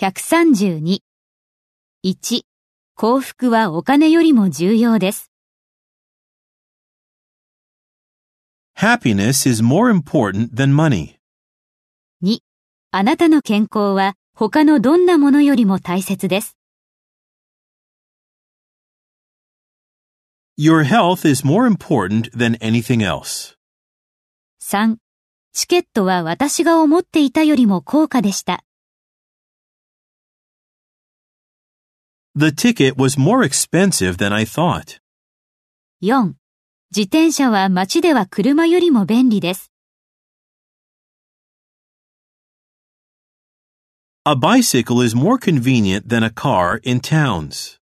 132。1、幸福はお金よりも重要です。Happiness is more important than money. 2、あなたの健康は他のどんなものよりも大切です。Your health is more important than anything else. 3、チケットは私が思っていたよりも高価でした。The ticket was more expensive than I thought. 4、自転車は街では車よりも便利です。 A bicycle is more convenient than a car in towns.